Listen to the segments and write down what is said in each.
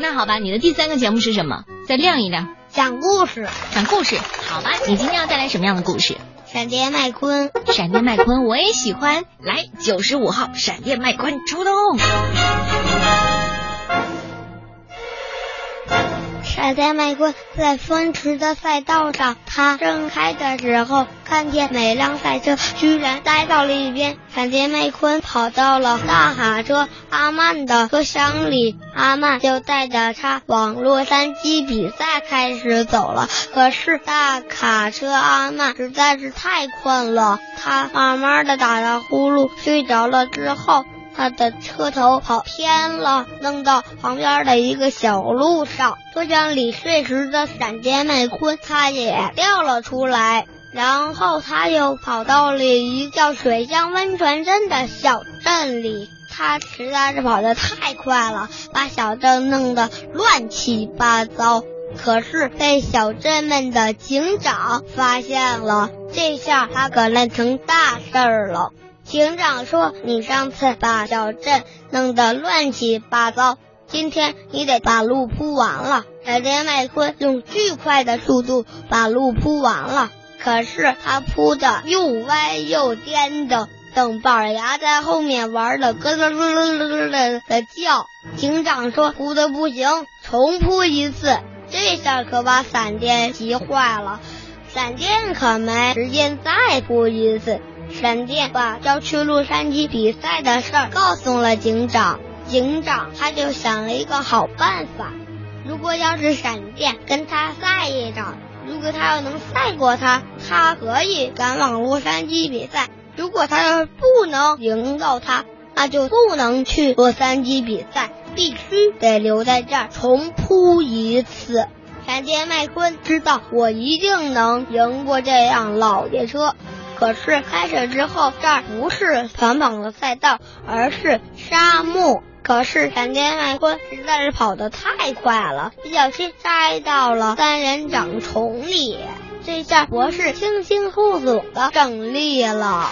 那好吧，你的第三个节目是什么？再亮一亮。讲故事，讲故事，好吧。你今天要带来什么样的故事？闪电麦昆，闪电麦昆，我也喜欢。来，九十五号闪电麦昆出动。闪电麦昆在风驰的赛道上，他正开的时候，看见每辆赛车居然呆到了一边。闪电麦昆跑到了大卡车阿曼的车厢里，阿曼就带着他往洛杉矶比赛开始走了。可是大卡车阿曼实在是太困了，他慢慢的打着呼噜睡着了之后。他的车头跑偏了，弄到旁边的一个小路上。车厢里碎石的闪电麦昆，他也掉了出来。然后他又跑到了一叫水乡温泉镇的小镇里。他实在是跑得太快了，把小镇弄得乱七八糟。可是被小镇们的警长发现了，这下他可烂成大事儿了。警长说：“你上次把小镇弄得乱七八糟，今天你得把路铺完了。”闪电麦昆用巨快的速度把路铺完了，可是他铺的又歪又颠的，等板牙在后面玩的咯咯咯咯咯的的叫。警长说：“铺的不行，重铺一次。”这下可把闪电急坏了，闪电可没时间再铺一次。闪电把要去洛杉矶比赛的事儿告诉了警长，警长他就想了一个好办法。如果要是闪电跟他赛一场，如果他要能赛过他，他可以赶往洛杉矶比赛；如果他要是不能赢到他，那就不能去洛杉矶比赛，必须得留在这儿重铺一次。闪电麦昆知道，我一定能赢过这辆老爷车。可是开始之后，这儿不是短跑的赛道，而是沙漠。可是闪电麦昆实在是跑得太快了，不小心栽到了三人掌丛里。这下博士轻轻后左的胜利了。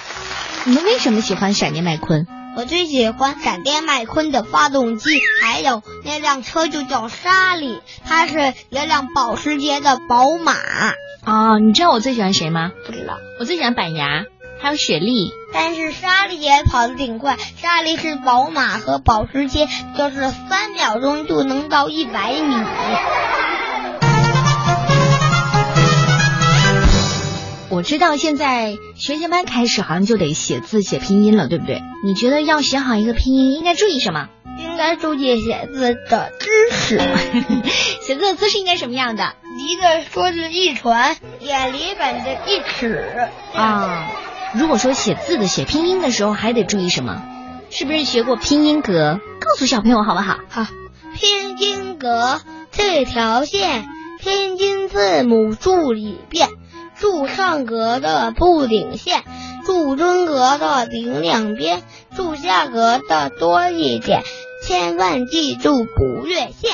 你们为什么喜欢闪电麦昆？我最喜欢闪电麦昆的发动机，还有那辆车就叫沙利，它是一辆保时捷的宝马。哦，你知道我最喜欢谁吗？不知道，我最喜欢板牙，还有雪莉。但是莎莉也跑得挺快，莎莉是宝马和保时捷，就是三秒钟就能到一百米。我知道现在学前班开始好像就得写字写拼音了，对不对？你觉得要写好一个拼音应该注意什么？应该注意写字的姿势。写字的姿势应该什么样的？离着桌子一传，远离本子一尺。啊，如果说写字的写拼音的时候还得注意什么？是不是学过拼音格？告诉小朋友好不好？好，拼音格这条线，拼音字母注里变，注上格的不顶线。注中格的顶两边，注下格的多一点，千万记住不越线。